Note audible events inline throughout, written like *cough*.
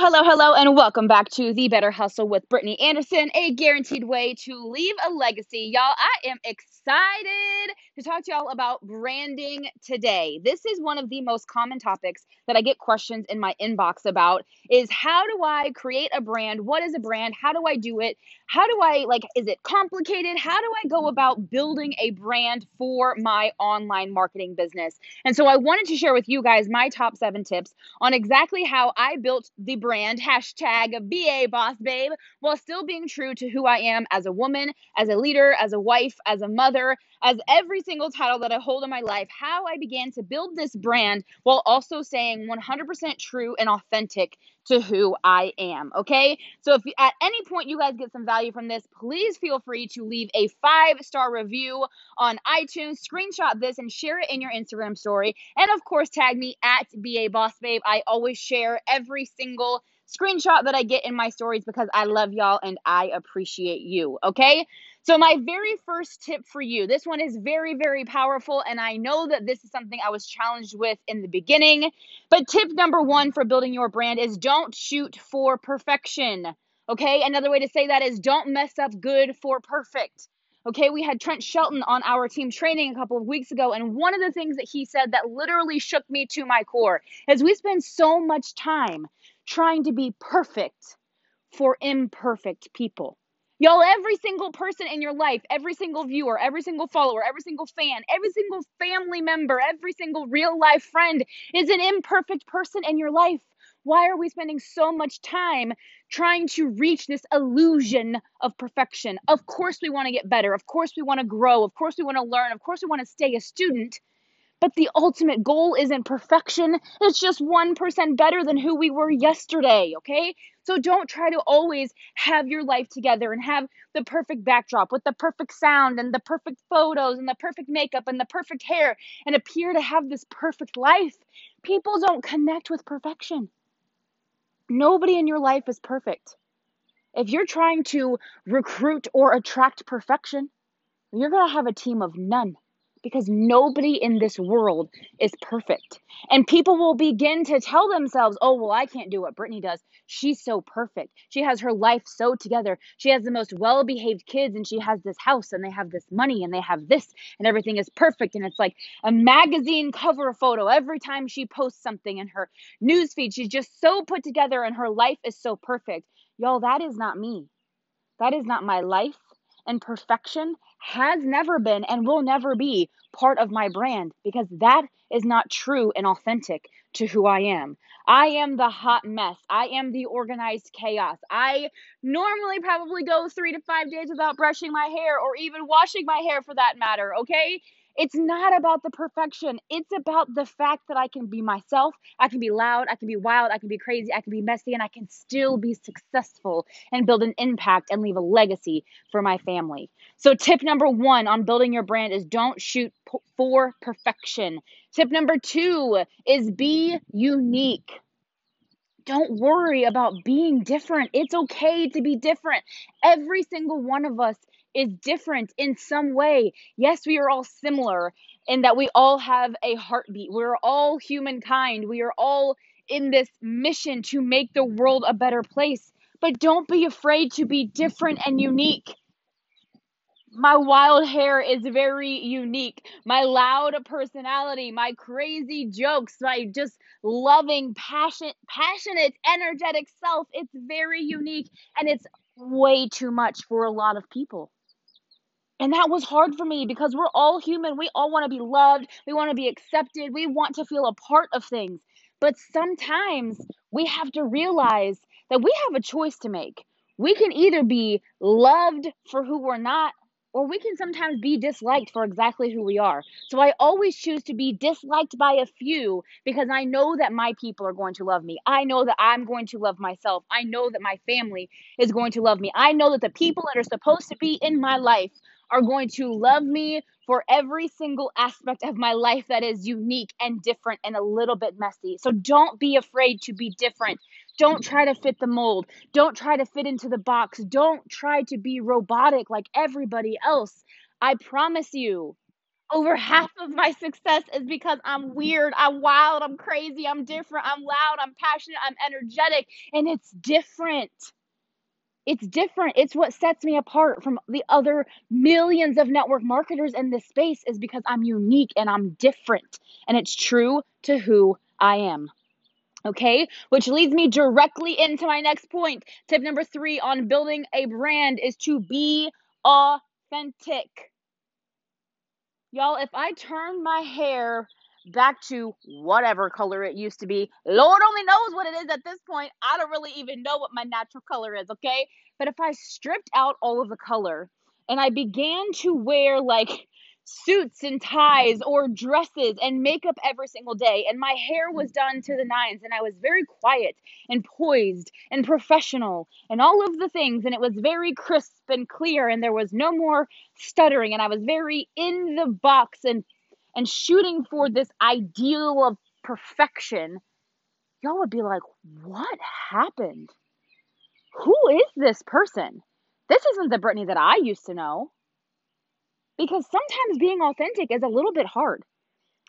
Hello, hello, and welcome back to the Better Hustle with Brittany Anderson, a guaranteed way to leave a legacy. Y'all, I am excited to talk to y'all about branding today. This is one of the most common topics that I get questions in my inbox about is how do I create a brand? What is a brand? How do I do it? How do I like is it complicated? How do I go about building a brand for my online marketing business? And so I wanted to share with you guys my top 7 tips on exactly how I built the brand hashtag BA Boss Babe while still being true to who I am as a woman, as a leader, as a wife, as a mother, as every single title that I hold in my life, how I began to build this brand while also staying 100% true and authentic to who I am. Okay. So if at any point you guys get some value from this, please feel free to leave a five star review on iTunes, screenshot this and share it in your Instagram story. And of course, tag me at BA Boss Babe. I always share every single screenshot that I get in my stories because I love y'all and I appreciate you. Okay. So, my very first tip for you this one is very, very powerful. And I know that this is something I was challenged with in the beginning. But tip number one for building your brand is don't shoot for perfection. Okay. Another way to say that is don't mess up good for perfect. Okay, we had Trent Shelton on our team training a couple of weeks ago, and one of the things that he said that literally shook me to my core is we spend so much time trying to be perfect for imperfect people. Y'all, every single person in your life, every single viewer, every single follower, every single fan, every single family member, every single real life friend is an imperfect person in your life. Why are we spending so much time trying to reach this illusion of perfection? Of course, we want to get better. Of course, we want to grow. Of course, we want to learn. Of course, we want to stay a student. But the ultimate goal isn't perfection. It's just 1% better than who we were yesterday, okay? So don't try to always have your life together and have the perfect backdrop with the perfect sound and the perfect photos and the perfect makeup and the perfect hair and appear to have this perfect life. People don't connect with perfection. Nobody in your life is perfect. If you're trying to recruit or attract perfection, you're going to have a team of none because nobody in this world is perfect. And people will begin to tell themselves, oh, well, I can't do what Brittany does. She's so perfect. She has her life so together. She has the most well behaved kids, and she has this house, and they have this money, and they have this, and everything is perfect. And it's like a magazine cover photo every time she posts something in her newsfeed. She's just so put together, and her life is so perfect. Y'all, that is not me. That is not my life and perfection has never been and will never be part of my brand because that is not true and authentic to who I am. I am the hot mess. I am the organized chaos. I normally probably go three to five days without brushing my hair or even washing my hair for that matter, okay? It's not about the perfection. It's about the fact that I can be myself. I can be loud. I can be wild. I can be crazy. I can be messy. And I can still be successful and build an impact and leave a legacy for my family. So, tip number one on building your brand is don't shoot for perfection. Tip number two is be unique. Don't worry about being different. It's okay to be different. Every single one of us is different in some way. Yes, we are all similar in that we all have a heartbeat. We're all humankind. We are all in this mission to make the world a better place. But don't be afraid to be different and unique. My wild hair is very unique. My loud personality, my crazy jokes, my just loving, passionate, passionate, energetic self, it's very unique and it's way too much for a lot of people. And that was hard for me because we're all human. We all want to be loved. We want to be accepted. We want to feel a part of things. But sometimes we have to realize that we have a choice to make. We can either be loved for who we're not, or we can sometimes be disliked for exactly who we are. So I always choose to be disliked by a few because I know that my people are going to love me. I know that I'm going to love myself. I know that my family is going to love me. I know that the people that are supposed to be in my life are going to love me for every single aspect of my life that is unique and different and a little bit messy. So don't be afraid to be different. Don't try to fit the mold. Don't try to fit into the box. Don't try to be robotic like everybody else. I promise you, Over *laughs* half of my success is because I'm weird, I'm wild, I'm crazy, I'm different, I'm loud, I'm passionate, I'm energetic, and it's different. It's different. It's what sets me apart from the other millions of network marketers in this space is because I'm unique and I'm different. And it's true to who I am. Okay, which leads me directly into my next point. Tip number three on building a brand is to be authentic. Y'all, if I turn my hair back to whatever color it used to be, Lord only knows what it is at this point. I don't really even know what my natural color is, okay? But if I stripped out all of the color and I began to wear like suits and ties or dresses and makeup every single day. And my hair hmm. was done to the nines, and I was very quiet and poised and professional and all of the things. And it was very crisp and clear, and there was no more stuttering. And I was very in the box and and shooting for this ideal of perfection. Y'all would be like, what happened? Who is this person? This isn't the Brittany that I used to know because sometimes being authentic is a little bit hard.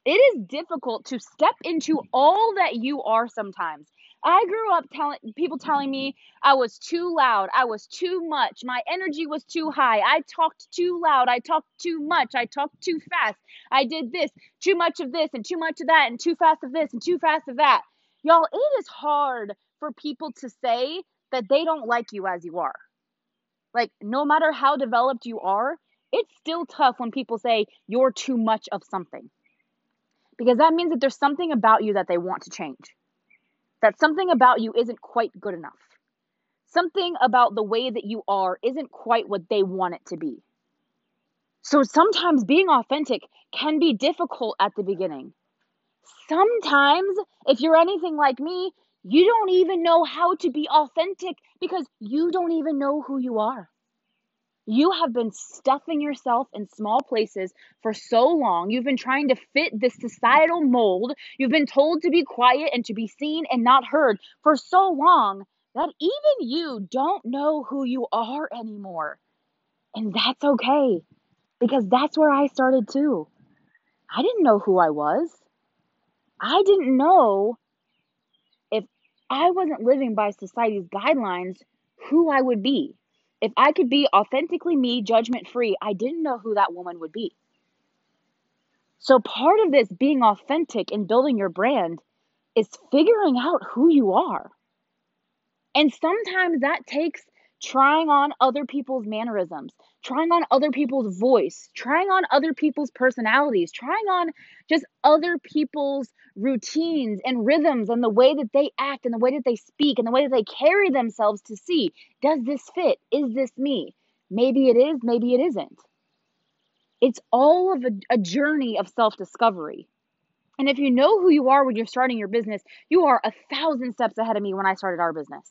It is difficult to step into all that you are sometimes. I grew up telling people telling me I was too loud, I was too much, my energy was too high, I talked too loud, I talked too much, I talked too fast, I did this, too much of this, and too much of that, and too fast of this, and too fast of that. Y'all, it is hard for people to say that they don't like you as you are. Like, no matter how developed you are, it's still tough when people say you're too much of something. Because that means that there's something about you that they want to change. That something about you isn't quite good enough. Something about the way that you are isn't quite what they want it to be. So sometimes being authentic can be difficult at the beginning. Sometimes, if you're anything like me, you don't even know how to be authentic because you don't even know who you are. You have been stuffing yourself in small places for so long. You've been trying to fit this societal mold. You've been told to be quiet and to be seen and not heard for so long that even you don't know who you are anymore. And that's okay because that's where I started too. I didn't know who I was. I didn't know if I wasn't living by society's guidelines who I would be. If I could be authentically me, judgment free, I didn't know who that woman would be. So, part of this being authentic and building your brand is figuring out who you are. And sometimes that takes trying on other people's mannerisms, trying on other people's voice, trying on other people's personalities, trying on just other people's routines and rhythms and the way that they act and the way that they speak and the way that they carry themselves to see does this fit? Is this me? Maybe it is, maybe it isn't. It's all of a, a journey of self discovery. And if you know who you are when you're starting your business, you are a thousand steps ahead of me when I started our business.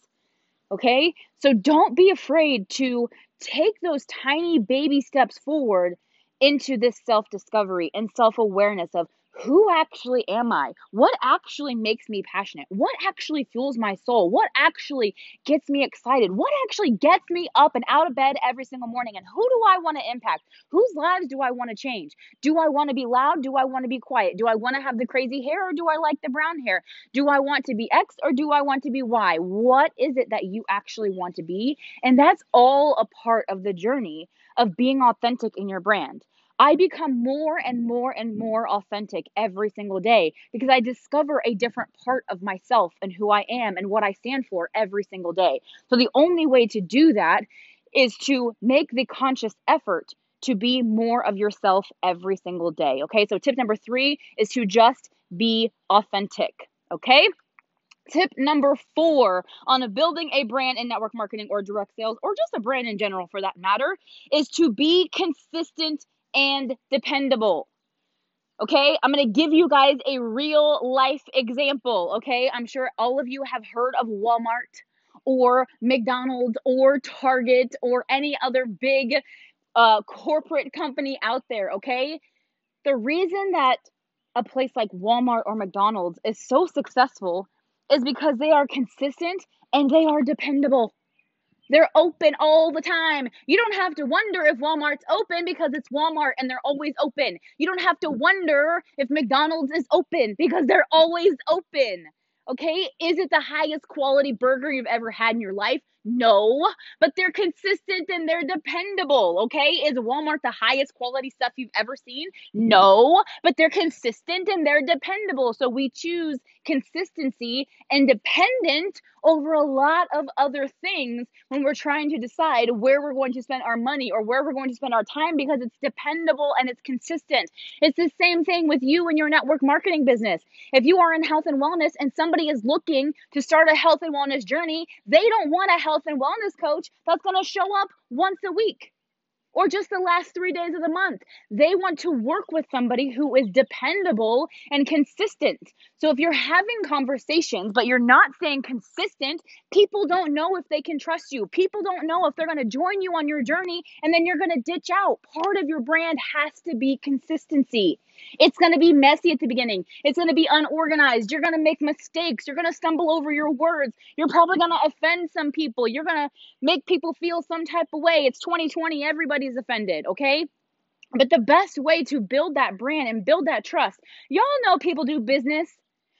Okay? So don't be afraid to take those tiny baby steps forward into this self discovery and self awareness of who actually am I? What actually makes me passionate? What actually fuels my soul? What actually gets me excited? What actually gets me up and out of bed every single morning? And who do I want to impact? Whose lives do I want to change? Do I want to be loud? Do I want to be quiet? Do I want to have the crazy hair or do I like the brown hair? Do I want to be X or do I want to be Y? What is it that you actually want to be? And that's all a part of the journey of being authentic in your brand. I become more and more and more authentic every single day because I discover a different part of myself and who I am and what I stand for every single day. So the only way to do that is to make the conscious effort to be more of yourself every single day. Okay, so tip number three is to just be authentic. Okay. Tip number four on a building a brand in network marketing or direct sales, or just a brand in general for that matter, is to be consistent and dependable. Okay, I'm gonna give you guys a real life example. Okay, I'm sure all of you have heard of Walmart or McDonald's or Target or any other big uh, corporate company out there. Okay, the reason that a place like Walmart or McDonald's is so successful is because they are consistent and they are dependable. They're open all the time. You don't have to wonder if Walmart's open because it's Walmart and they're always open. You don't have to wonder if McDonald's is open because they're always open. Okay, is it the highest quality burger you've ever had in your life? No, but they're consistent and they're dependable. Okay, is Walmart the highest quality stuff you've ever seen? No, but they're consistent and they're dependable. So we choose consistency and dependent over a lot of other things when we're trying to decide where we're going to spend our money or where we're going to spend our time because it's dependable and it's consistent. It's the same thing with you and your network marketing business. If you are in health and wellness and somebody is looking to start a health and wellness journey, they don't want a health and wellness coach that's going to show up once a week or just the last three days of the month. They want to work with somebody who is dependable and consistent. So if you're having conversations, but you're not staying consistent, people don't know if they can trust you. People don't know if they're going to join you on your journey and then you're going to ditch out. Part of your brand has to be consistency. It's going to be messy at the beginning. It's going to be unorganized. You're going to make mistakes. You're going to stumble over your words. You're probably going to offend some people. You're going to make people feel some type of way. It's 2020. Everybody's offended, okay? But the best way to build that brand and build that trust, y'all know people do business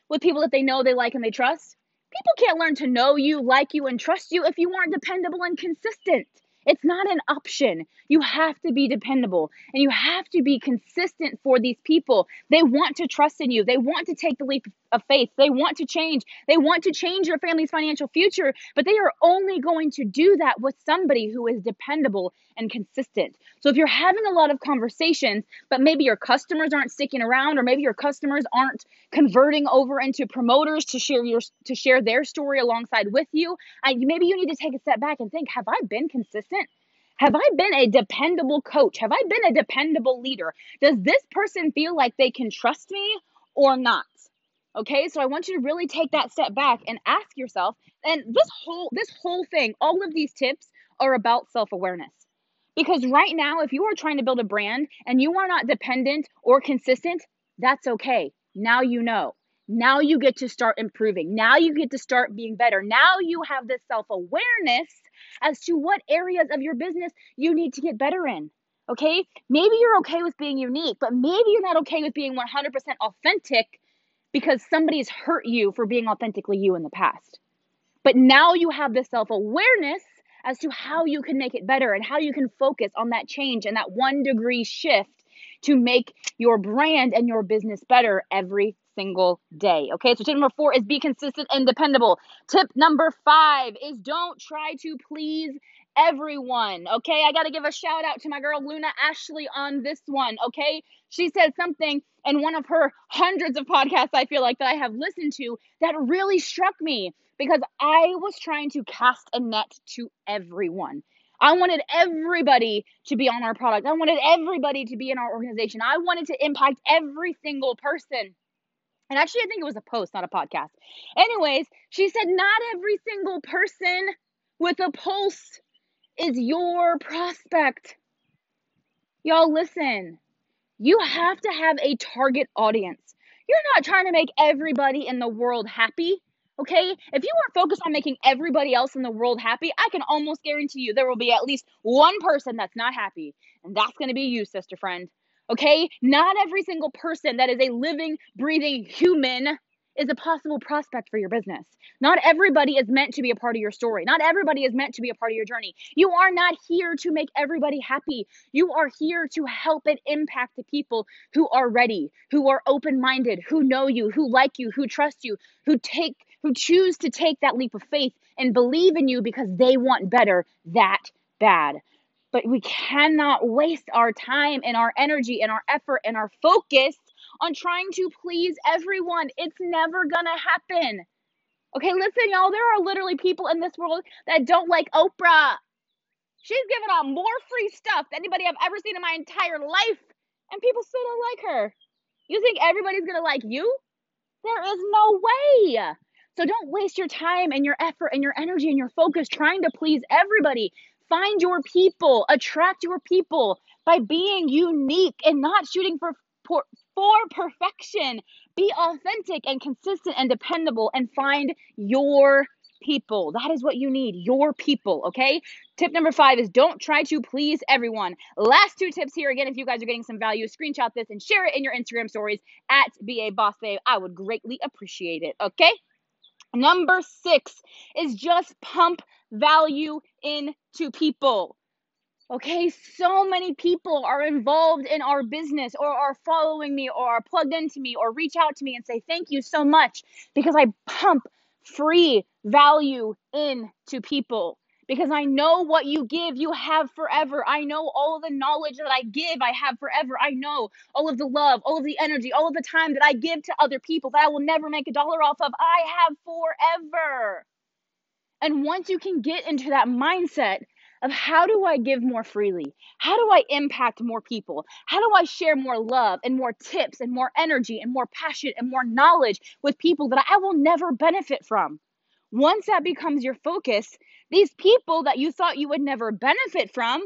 with people that they know, they like, and they trust. People can't learn to know you, like you, and trust you if you aren't dependable and consistent. It's not an option. You have to be dependable and you have to be consistent for these people. They want to trust in you. They want to take the leap of faith. They want to change. They want to change your family's financial future, but they are only going to do that with somebody who is dependable and consistent. So if you're having a lot of conversations, but maybe your customers aren't sticking around or maybe your customers aren't converting over into promoters to share your to share their story alongside with you, I, maybe you need to take a step back and think, have I been consistent? Have I been a dependable coach? Have I been a dependable leader? Does this person feel like they can trust me or not? Okay, so I want you to really take that step back and ask yourself. And this whole this whole thing, all of these tips are about self-awareness. Because right now, if you are trying to build a brand and you are not dependent or consistent, that's okay. Now you know. Now you get to start improving. Now you get to start being better. Now you have this self awareness as to what areas of your business you need to get better in. Okay? Maybe you're okay with being unique, but maybe you're not okay with being 100% authentic because somebody's hurt you for being authentically you in the past. But now you have this self awareness as to how you can make it better and how you can focus on that change and that one degree shift to make your brand and your business better every single day. Okay, so tip number four is be consistent and dependable. Tip number five is don't try to please everyone. Okay, I got to give a shout out to my girl Luna Ashley on this one. Okay, she said something in one of her hundreds of podcasts, I feel like that I have listened to, that really struck me because I was trying to cast a net to everyone. I wanted everybody to be on our product. I wanted everybody to be in our organization. I wanted to impact every single person. And actually, I think it was a post, not a podcast. Anyways, she said, not every single person with a pulse is your prospect. Y'all, listen. You have to have a target audience. You're not trying to make everybody in the world happy. Okay? If you weren't focused on making everybody else in the world happy, I can almost guarantee you there will be at least one person that's not happy. And that's to be you, sister friend. Okay? Not every single person that is a living, breathing human is a possible prospect for your business. Not everybody is meant to be a part of your story. Not everybody is meant to be a part of your journey. You are not here to make everybody happy. You are here to help and impact the people who are ready, who are open-minded, who know you, who like you, who trust you, who take who choose to take that leap of faith and believe in you because they want better that bad. But we cannot waste our time and our energy and our effort and our focus on trying to please everyone. It's never gonna happen. Okay, listen, y'all, there are literally people in this world that don't like Oprah. She's giving out more free stuff than anybody I've ever seen in my entire life, and people still don't like her. You think everybody's gonna like you? There is no way. So don't waste your time and your effort and your energy and your focus trying to please everybody. Find your people, attract your people by being unique and not shooting for for, for perfection. Be authentic and consistent and dependable and find your people. That is what you need, your people, okay? Tip number five is don't try to please everyone. Last two tips here. Again, if you guys are getting some value, screenshot this and share it in your Instagram stories at BA Boss Babe. I would greatly appreciate it, okay? Number six is just pump value into people. Okay, so many people are involved in our business or are following me or are plugged into me or reach out to me and say, Thank you so much because I pump free value into people. Because I know what you give, you have forever. I know all of the knowledge that I give, I have forever. I know all of the love, all of the energy, all of the time that I give to other people that I will never make a dollar off of, I have forever. And once you can get into that mindset, of how do I give more freely? How do I impact more people? How do I share more love and more tips and more energy and more passion and more knowledge with people that I will never benefit from? Once that becomes your focus, these people that you thought you would never benefit from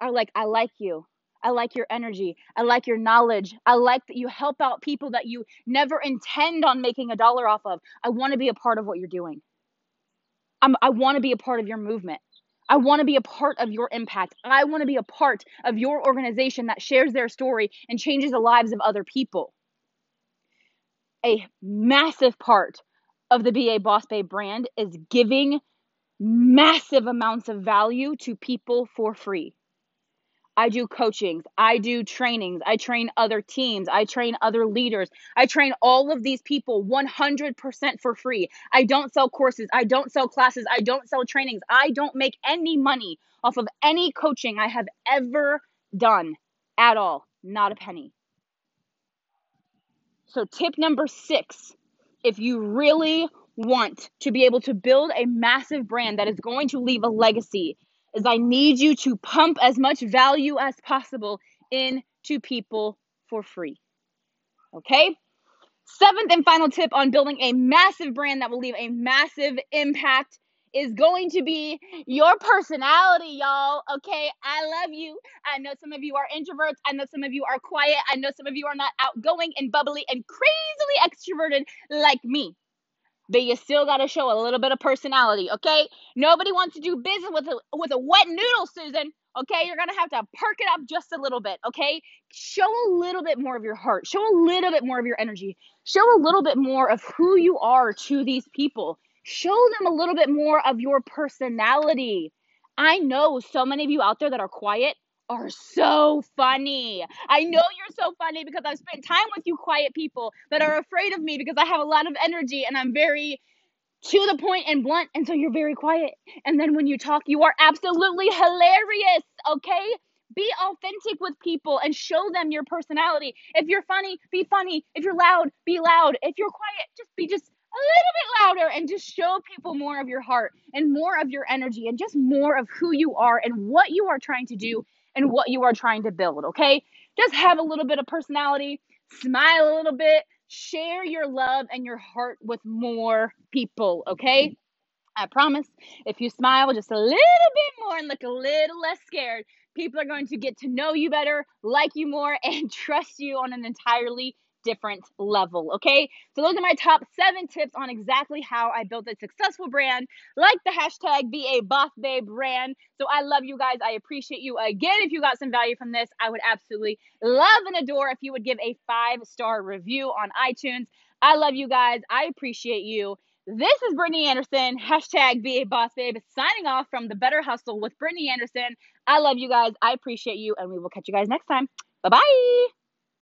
are like, I like you. I like your energy. I like your knowledge. I like that you help out people that you never intend on making a dollar off of. I want to be a part of what you're doing. I'm, I want to be a part of your movement. I want to be a part of your impact. I want to be a part of your organization that shares their story and changes the lives of other people. A massive part of the BA Boss Babe brand is giving massive amounts of value to people for free. I do coachings, I do trainings, I train other teams, I train other leaders, I train all of these people 100% for free. I don't sell courses, I don't sell classes, I don't sell trainings, I don't make any money off of any coaching I have ever done at all, not a penny. So, tip number six if you really want to be able to build a massive brand that is going to leave a legacy, is I need you to pump as much value as possible into people for free. Okay? Seventh and final tip on building a massive brand that will leave a massive impact is going to be your personality, y'all. Okay, I love you. I know some of you are introverts. I know some of you are quiet. I know some of you are not outgoing and bubbly and crazily extroverted like me but you still got to show a little bit of personality, okay? Nobody wants to do business with a with a wet noodle, Susan. Okay, you're gonna have to perk it up just a little bit, okay? Show a little bit more of your heart, show a little bit more of your energy, show a little bit more of who you are to these people, show them a little bit more of your personality. I know so many of you out there that are quiet are so funny. I know you're so funny because I've spent time with you quiet people that are afraid of me because I have a lot of energy and I'm very to the point and blunt and so you're very quiet. And then when you talk, you are absolutely hilarious, okay? Be authentic with people and show them your personality. If you're funny, be funny. If you're loud, be loud. If you're quiet, just be just a little bit louder and just show people more of your heart and more of your energy and just more of who you are and what you are trying to do and what you are trying to build, okay? Just have a little bit of personality, smile a little bit, share your love and your heart with more people, okay? I promise if you smile just a little bit more and look a little less scared, people are going to get to know you better, like you more, *laughs* and trust you on an entirely different level. Okay, so those are my top seven tips on exactly how I built a successful brand, like the hashtag be a boss babe brand. So I love you guys. I appreciate you again. If you got some value from this, I would absolutely love and adore if you would give a five star review on iTunes. I love you guys. I appreciate you. This is Brittany Anderson, hashtag be a boss babe, signing off from the Better Hustle with Brittany Anderson. I love you guys. I appreciate you, and we will catch you guys next time. Bye bye.